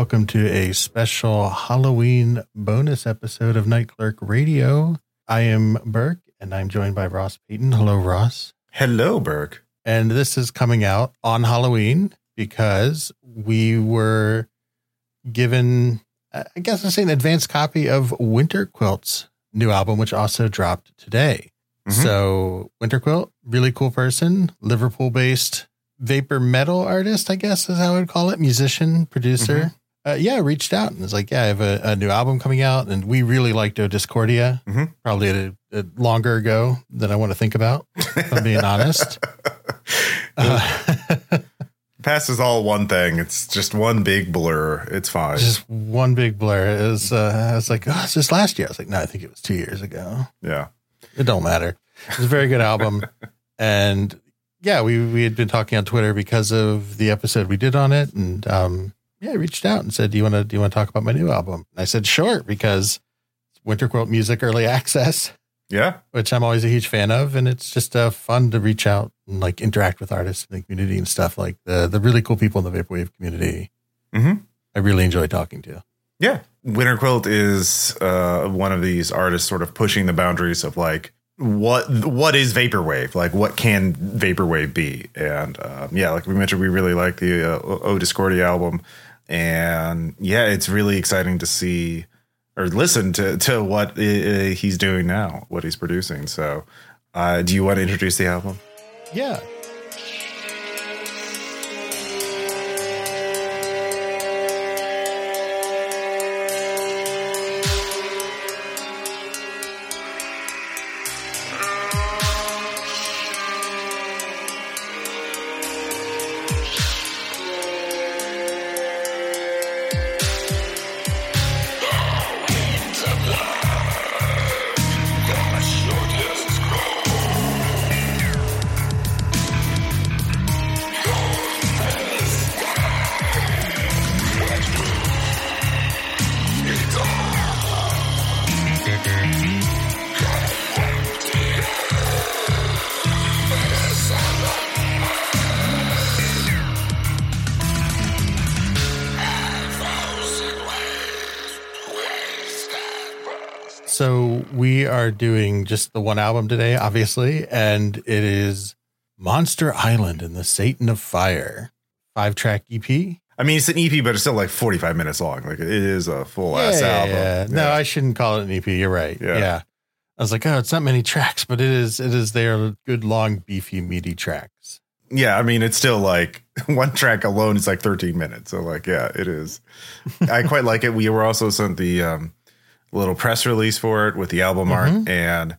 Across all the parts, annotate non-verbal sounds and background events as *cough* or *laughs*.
Welcome to a special Halloween bonus episode of Night Clerk Radio. I am Burke, and I'm joined by Ross Payton. Hello, Ross. Hello, Burke. And this is coming out on Halloween because we were given, I guess I'd say, an advanced copy of Winter Quilt's new album, which also dropped today. Mhm. So, Winter Quilt, really cool person, Liverpool based vapor metal artist, I guess is how I would call it, musician, producer. Uh, yeah, reached out and was like, Yeah, I have a, a new album coming out. And we really liked O Discordia, Mhm. probably a, a longer ago than I want to think about, if I'm being honest. *laughs* Uh, Past is all one thing. It's just one big blur. It's fine. just one big blur. It was, uh, I was like, Oh, it's just last year. I was like, No, I think it was two years ago. yeah. It don't matter. It's a very good album. *laughs* and yeah, we we had been talking on Twitter because of the episode we did on it. And um yeah, I reached out and said, Do you wanna do you want to talk about my new album? And I said, Sure, because it's Winter Quilt Music Early Access, Yeah. which I'm always a huge fan of, and it's just uh, fun to reach out and like interact with artists in the community and stuff like the the really cool people in the vaporwave community. Mhm. I really enjoy talking to. Yeah. Winter Quilt is uh, one of these artists sort of pushing the boundaries of like what what is vaporwave? Like what can vaporwave be? And um, yeah, like we mentioned, we really like the uh, O Discordia album, and yeah, it's really exciting to see or listen to to what uh, he's doing now, what he's producing. So, uh, do you want to introduce the album? Yeah. Are doing just the one album today, obviously, and it is Monster Island and the Satan of Fire, five track EP. I mean, it's an EP, but it's still like 45 minutes long. Like it is a full ass album. No, Yeah. I shouldn't call it an EP. You're right. Yeah. Yeah. I was like, oh, it's not many tracks, but it is. It is. They are good, long, beefy, meaty tracks. yeah, I mean, it's still like *laughs* one track alone is like 13 minutes. So like, yeah, it is. *laughs* I quite like it. We were also sent the um, little press release for it with the album art, and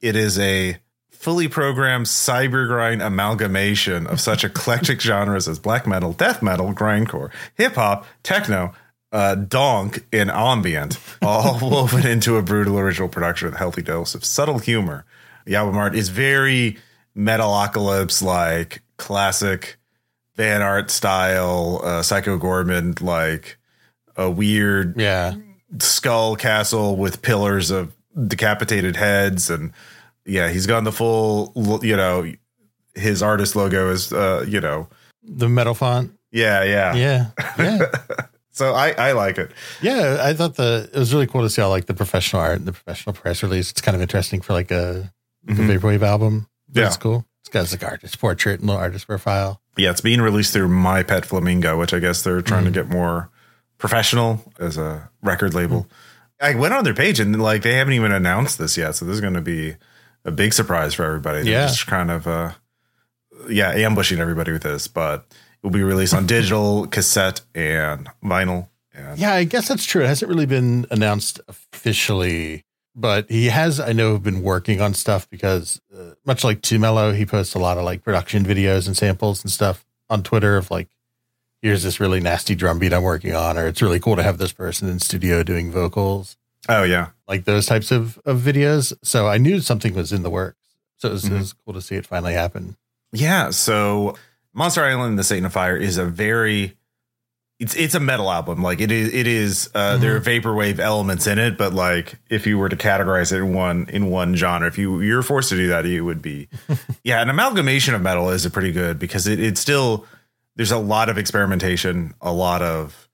it is a fully programmed cyber grind amalgamation of such eclectic *laughs* genres as black metal, death metal, grindcore, hip hop, techno, uh, donk, and ambient, all *laughs* woven into a brutal original production with a healthy dose of subtle humor. The album art is very metalocalypse like classic fan art style, uh, Psycho Goreman like a weird Yeah. Skull castle with pillars of decapitated heads and yeah he's gone the full you know his artist logo is uh you know The metal font. yeah yeah, Yeah. Yeah. *laughs* so i i like it yeah. I thought the it was really cool to see all like the professional art and the professional press release. It's kind of interesting for like a, Mhm. vaporwave album. Yeah. It's cool. It's got like artist portrait and little artist profile. yeah it's being released through my pet flamingo which i guess they're trying to get more professional as a record label i went on their page and like they haven't even announced this yet so this is going to be a big surprise for everybody They're Yeah. just kind of uh yeah ambushing everybody with this but it will be released on digital cassette and vinyl and Yeah, I guess that's true. It hasn't really been announced officially, but he has, I know, been working on stuff because, uh, much like Tumelo, he posts a lot of like production videos and samples and stuff on Twitter of like, here's this really nasty drum beat I'm working on, or it's really cool to have this person in studio doing vocals, oh yeah like those types of, of videos. So I knew something was in the works. So it was, it Mhm. was cool to see it finally happen. Yeah, so Monster Island: The Satan of Fire is a very it's it's a metal album. Like it is it is uh there are vaporwave elements in it, but like if you were to categorize it in one in one genre, if you you're forced to do that, it would be *laughs* yeah, an amalgamation of metal is a pretty good because it it still there's a lot of experimentation, a lot of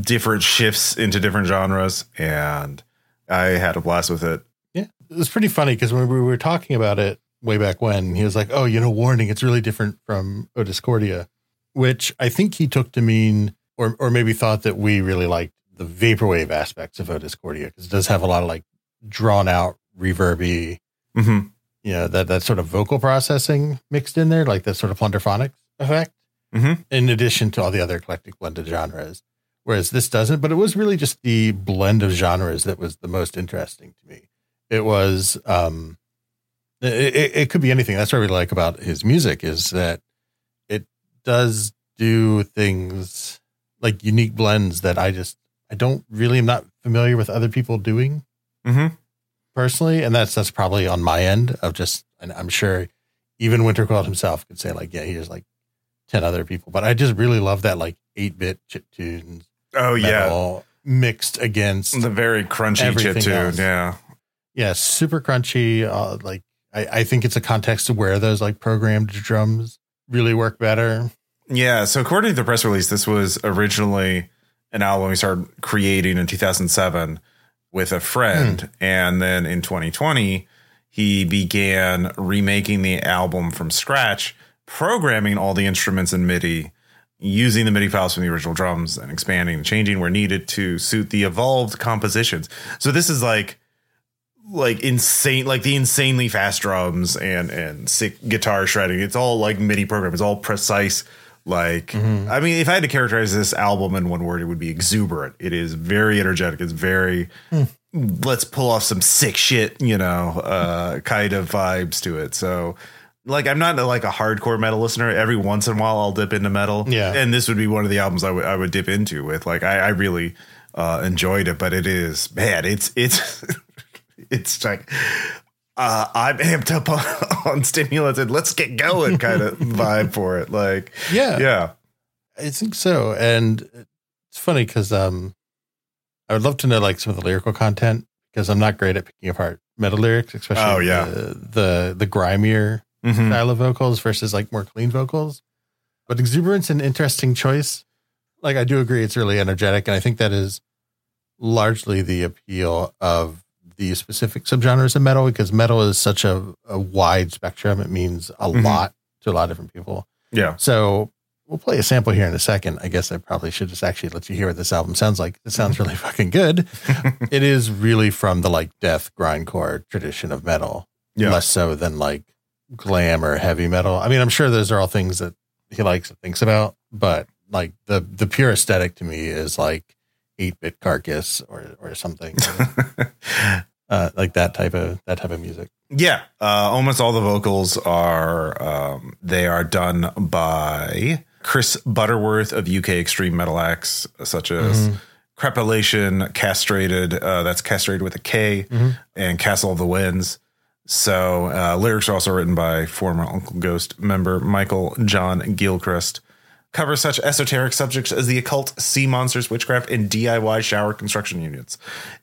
different shifts into different genres, and I had a blast with it. Yeah, it was pretty funny because when we were talking about it way back when, he was like, "Oh, you know, warning, it's really different from O Discordia," which I think he took to mean, or or maybe thought that we really liked the vaporwave aspects of O Discordia because it does have a lot of like drawn out reverby, Mm-hmm. you know, that that sort of vocal processing mixed in there, like that sort of plunderphonic effect. Mhm. In addition to all the other eclectic blended genres, whereas this doesn't. But it was really just the blend of genres that was the most interesting to me. It was, um, it, it, it could be anything. That's what I really like about his music is that it does do things like unique blends that I just I don't really am not familiar with other people doing Mm-hmm. personally, and that's that's probably on my end of just. And I'm sure even Wintercold himself could say like, yeah, here's like ten other people, but I just really love that like eight bit chip tunes, Oh yeah, mixed against the very crunchy chip tune. Yeah. yeah, super crunchy. Uh, like I, I think it's a context of where those like programmed drums really work better. Yeah. So according to the press release, this was originally an album we started creating in 2007 with a friend, and then in 2020 he began remaking the album from scratch, programming all the instruments in MIDI. Using the MIDI files from the original drums and expanding and changing where needed to suit the evolved compositions. So this is like like insane like the insanely fast drums and and sick guitar shredding. It's all like midi program. It's all precise. Like i mean if i had to characterize this album in one word it would be exuberant. It is very energetic. It's very let's pull off some sick shit you know uh kind of vibes to it. So like i'm not like a hardcore metal listener every once in a while i'll dip into metal Yeah. and this would be one of the albums i would i would dip into with like i, I really uh enjoyed it but it is man it's it's *laughs* it's like uh, I'm amped up on, *laughs* on stimulants and let's get going *laughs* kind of vibe for it. Like, Yeah, yeah, I think so. And it's funny because um, I would love to know like some of the lyrical content because I'm not great at picking apart metal lyrics, especially Oh, yeah. the the, the grimier Mhm. style of vocals versus like more clean vocals. But exuberance an interesting choice. Like I do agree, it's really energetic, and I think that is largely the appeal of the specific subgenres of metal because metal is such a, a wide spectrum. It means a Mhm. lot to a lot of different people. yeah, So we'll play a sample here in a second. I guess I probably should just actually let you hear what this album sounds like. It sounds really *laughs* fucking good. *laughs* it is really from the like death grindcore tradition of metal, yeah, less so than like glam or heavy metal. I mean, I'm sure those are all things that he likes and thinks about, but like the the pure aesthetic to me is like eight bit carcass or or something *laughs* uh, like that type of that type of music. yeah. Uh, almost all the vocals are um, they are done by Chris Butterworth of UK extreme metal acts such as Mhm. Crepitation, Castrated. Uh, that's castrated with a K, Mhm. and Castle of the Winds. So uh, lyrics are also written by former Uncle Ghost member Michael John Gilchrist. Covers such esoteric subjects as the occult, sea monsters, witchcraft, and DIY shower construction units.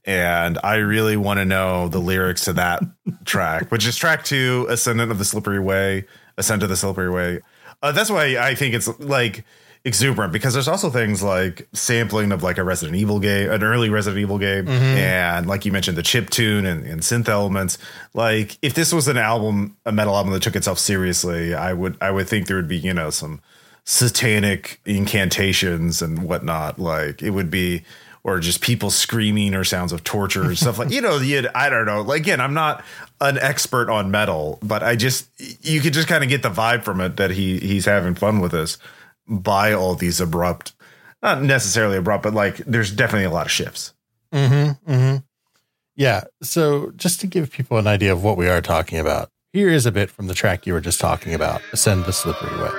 And I really want to know the lyrics to that *laughs* track, which is track two, Ascendant of the Slippery Way, Ascent of the Slippery Way. Uh, that's why I think it's like exuberant because there's also things like sampling of like a Resident Evil game, an early Resident Evil game, mm-hmm. and like you mentioned, the chip tune and, and synth elements. Like if this was an album, a metal album that took itself seriously, I would I would think there would be you know some satanic incantations and whatnot. Like it would be. Or just people screaming, or sounds of torture, and stuff like you know. You, I don't know. Like, again, I'm not an expert on metal, but I just you could just kind of get the vibe from it that he he's having fun with this by all these abrupt, not necessarily abrupt, but like there's definitely a lot of shifts. Mm-hmm, mm-hmm. Yeah. So just to give people an idea of what we are talking about, here is a bit from the track you were just talking about, Ascend the Slippery Way.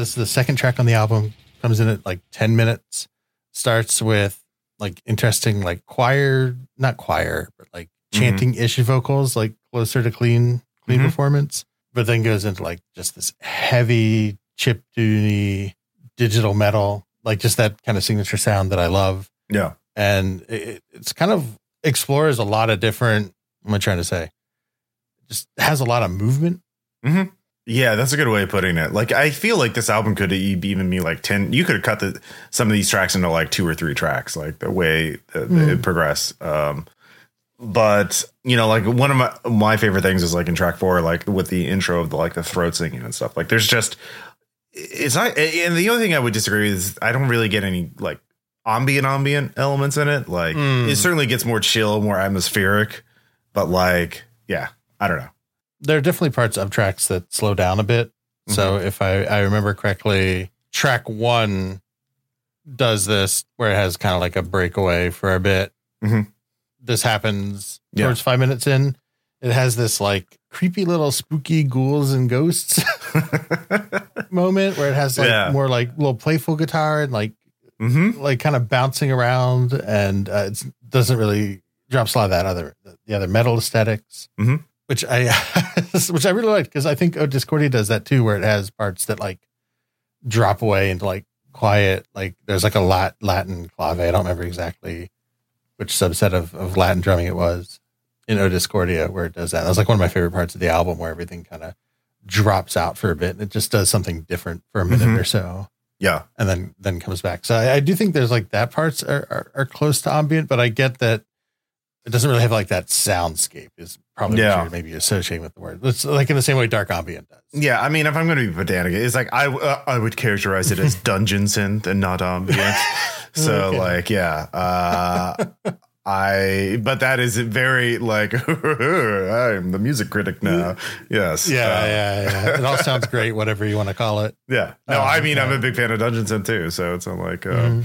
This is the second track on the album. Comes in at like 10 minutes. Starts with like interesting like choir, not choir, but like Mhm. chanting ish vocals, like closer to clean, clean Mhm. performance. But then goes into like just this heavy chip tuney digital metal, like just that kind of signature sound that I love. Yeah. And it, it's kind of explores a lot of different. What am I trying to say? Just has a lot of movement. Yeah, that's a good way of putting it. Like, I feel like this album could even be like ten. You could have cut the some of these tracks into like two or three tracks, like the way that Mm. it progress. Um, but you know, like one of my my favorite things is like in track four, like with the intro of the like the throat singing and stuff. Like, there's just it's not. And the only thing I would disagree with is I don't really get any like ambient ambient elements in it. Like, Mm. it certainly gets more chill, more atmospheric. But like, yeah, I don't know. There are definitely parts of tracks that slow down a bit. So Mm-hmm. if I, I remember correctly, track one does this where it has kind of like a breakaway for a bit. Mhm. This happens Yeah. towards five minutes in. It has this like creepy little spooky ghouls and ghosts *laughs* moment where it has like Yeah. more like little playful guitar and like hmm like kind of bouncing around and uh, it doesn't really drops a lot of that other the other metal esthetics Mhm. Which i *laughs* which i really like because i think oh discordia does that too where it has parts that like drop away into like quiet like there's like a lat latin clave i don't remember exactly which subset of, of latin drumming it was in o discordia where it does that that was like one of my favorite parts of the album where everything kind of drops out for a bit and it just does something different for a minute Mhm. or so Yeah. and then then comes back. So I, I do think there's like that parts are, are are close to ambient, but I get that it doesn't really have like that soundscape is probably Yeah. maybe associating with the word. It's like in the same way dark ambient does. Yeah, I mean, if I'm going to be pedantic, it's like I uh, I would characterize it as *laughs* dungeon synth and not ambient. *laughs* so Okay. like, yeah, uh, I but that is very like *laughs* I'm the music critic now. Yes, Yeah, uh, yeah, yeah. It all sounds great, whatever you want to call it. yeah. No, Uh, I mean, I'm a big fan of dungeon synth too. So it's not like, uh, Mhm.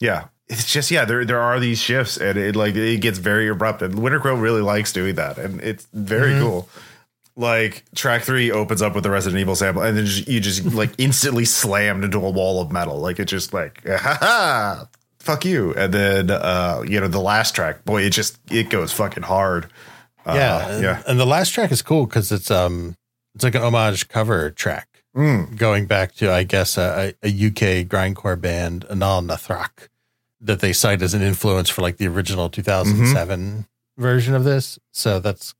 yeah. It's just yeah, there there are these shifts and it like it gets very abrupt and Winter Crow really likes doing that and it's very Mhm. cool. Like track three opens up with the Resident Evil sample and then just- you just like instantly slammed into a wall of metal. Like it just like *laughs* ha ha fuck you. And then uh you know the last track, boy, it just it goes fucking hard. Uh, yeah, and, yeah. And the last track is cool because it's um it's like an homage cover track Mm, going back to I guess a, a UK grindcore band Anaal Nathrakh that they cite as an influence for like the original 2007 version of this. So that's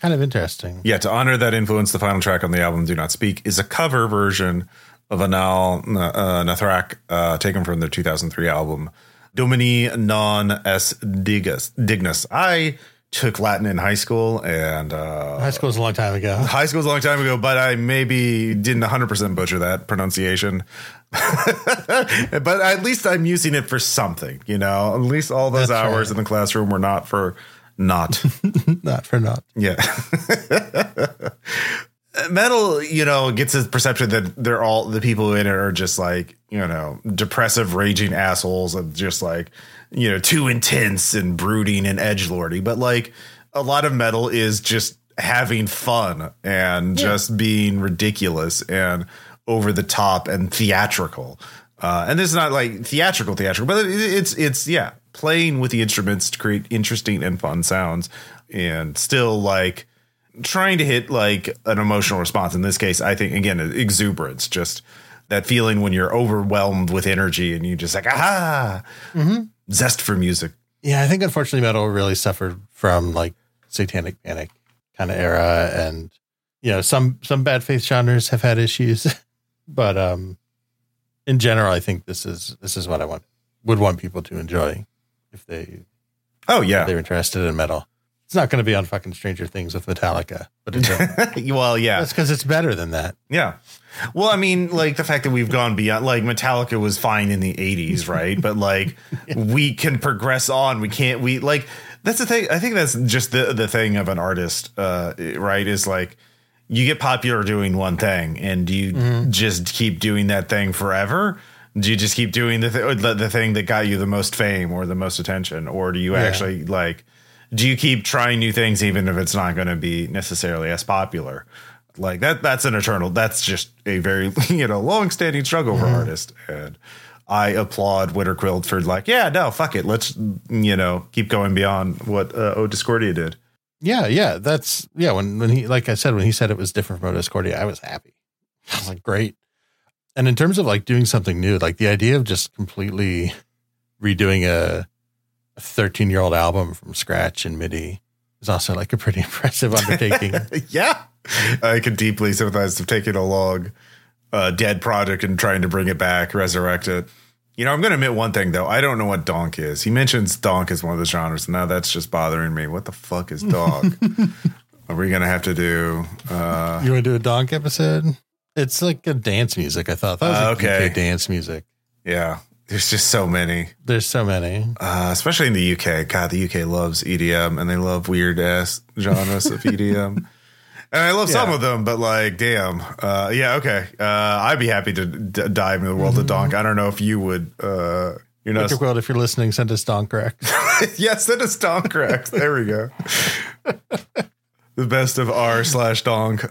kind of interesting. Yeah, to honor that influence, the final track on the album, "Do Not Speak," is a cover version of Anaal uh, Nathrakh, uh, taken from their 2003 album "Domine non es digus, dignus." I took Latin in high school, and uh, High school was a long time ago. *laughs* high school was a long time ago, but I maybe didn't 100 percent butcher that pronunciation. *laughs* but at least I'm using it for something, you know. At least all those That's hours right. in the classroom were not for not. *laughs* Not for not. Yeah. Metal, you know, gets a perception that they're all the people in it are just like, you know, depressive, raging assholes and just like, you know, too intense and brooding and edge lordy. But like a lot of metal is just having fun and just being ridiculous and over the top and theatrical. Uh, and this is not like theatrical, theatrical, but it's it's yeah, playing with the instruments to create interesting and fun sounds, and still like trying to hit like an emotional response. In this case, I think again exuberance, just that feeling when you're overwhelmed with energy and you just like ah, zest for music. Yeah, I think unfortunately metal really suffered from like satanic panic kind of era and you know, some some bad faith genres have had issues. *laughs* but um in general I think this is this is what I want would want people to enjoy if they Oh if yeah, they're interested in metal. It's not going to be on fucking Stranger Things with Metallica, but it's *laughs* well yeah. that's because it's better than that. Yeah. Well, I mean, like the fact that we've gone beyond, like Metallica was fine in the 80s, right? but like *laughs* we can progress on. We can't, we like, that's the thing. I think that's just the, the thing of an artist, uh, right? Is like you get popular doing one thing and do you just keep doing that thing forever? Do you just keep doing the, th- the, the thing that got you the most fame or the most attention? Or do you actually like, do you keep trying new things even if it's not going to be necessarily as popular? like that that's an eternal that's just a very *laughs* you know long-standing struggle for artists and i applaud winter for like yeah no fuck it let's you know keep going beyond what uh, o discordia did Yeah, yeah, that's yeah. When when he like I said when he said it was different from Discordia, I was happy. I was like, great. And in terms of like doing something new, like the idea of just completely redoing a a 13 year old album from scratch in MIDI is also like a pretty *laughs* impressive undertaking. *laughs* yeah i can deeply sympathize with taking a long uh, dead project and trying to bring it back resurrect it you know i'm gonna admit one thing though i don't know what donk is he mentions donk as one of the genres and now that's just bothering me what the fuck is donk *laughs* are we gonna have to do uh you want to do a Donk episode? It's like a dance music. I thought that was Uh, like okay. UK dance music. yeah there's just so many There's so many. uh, especially in the uk god the uk loves edm and they love weird ass genres of edm *laughs* and i love some of them but like damn uh yeah okay uh i'd be happy to d- dive into the world of donk i don't know if you would uh you're not World, if you're listening, send us Donk Rec. *laughs* yes, send us donk Rex. There we go. *laughs* the best of R slash donk.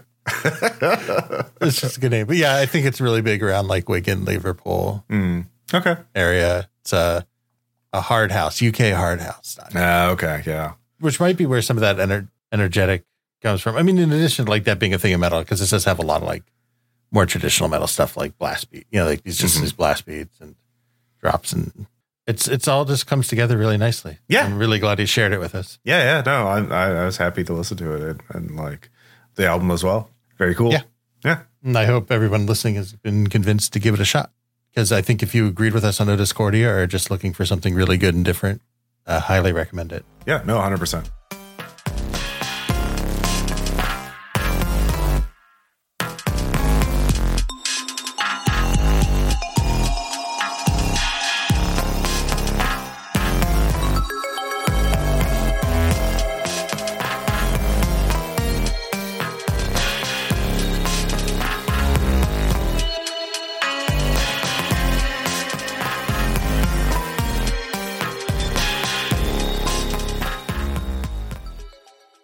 it's just a good name. But yeah, I think it's really big around like Wigan, Liverpool Mm. Okay. area. It's a a hard house, UK hard house, Uh, okay. Yeah. which might be where some of that ener- energetic comes from. I mean, in addition to like that being a thing of metal, because this does have a lot of like more traditional metal stuff like blast beat, you know, like these just Mhm. these blast beats and drops and it's it's all just comes together really nicely. Yeah. I'm really glad he shared it with us. Yeah. Yeah. No, I, I, I was happy to listen to it and, and like the album as well. Very cool. Yeah. Yeah. And I hope everyone listening has been convinced to give it a shot. Because I think if you agreed with us on a Discordia or are just looking for something really good and different, I highly recommend it. Yeah. No, 100%.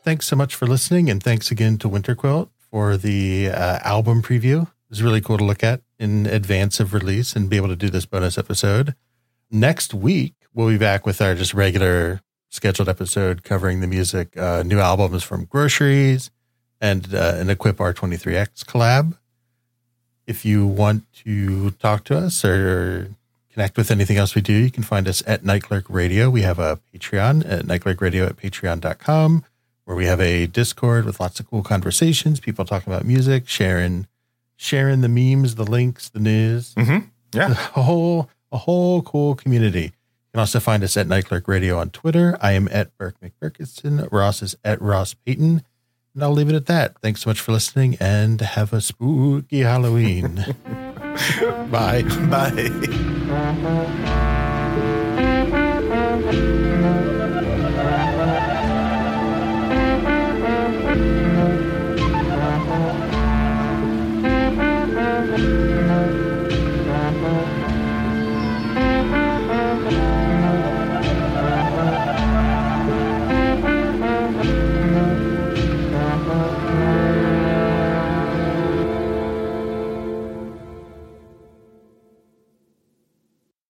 Thanks so much for listening. And thanks again to Winter Quilt for the uh, album preview. It was really cool to look at in advance of release and be able to do this bonus episode. Next week, we'll be back with our just regular scheduled episode covering the music, uh, new albums from Groceries and uh, an Equip R23X collab. If you want to talk to us or connect with anything else we do, you can find us at Night Clerk Radio. We have a Patreon at nightclerkradio at patreon.com where we have a Discord with lots of cool conversations, people talking about music, sharing sharing the memes, the links, the news. Mm-hmm. Yeah. *laughs* A whole a whole cool community. You can also find us at Night Clerk Radio on Twitter. I am at Burke McBurkison. Ross is at Ross Payton. And I'll leave it at that. Thanks so much for listening and have a spooky Halloween. *laughs* Bye. Bye. *laughs*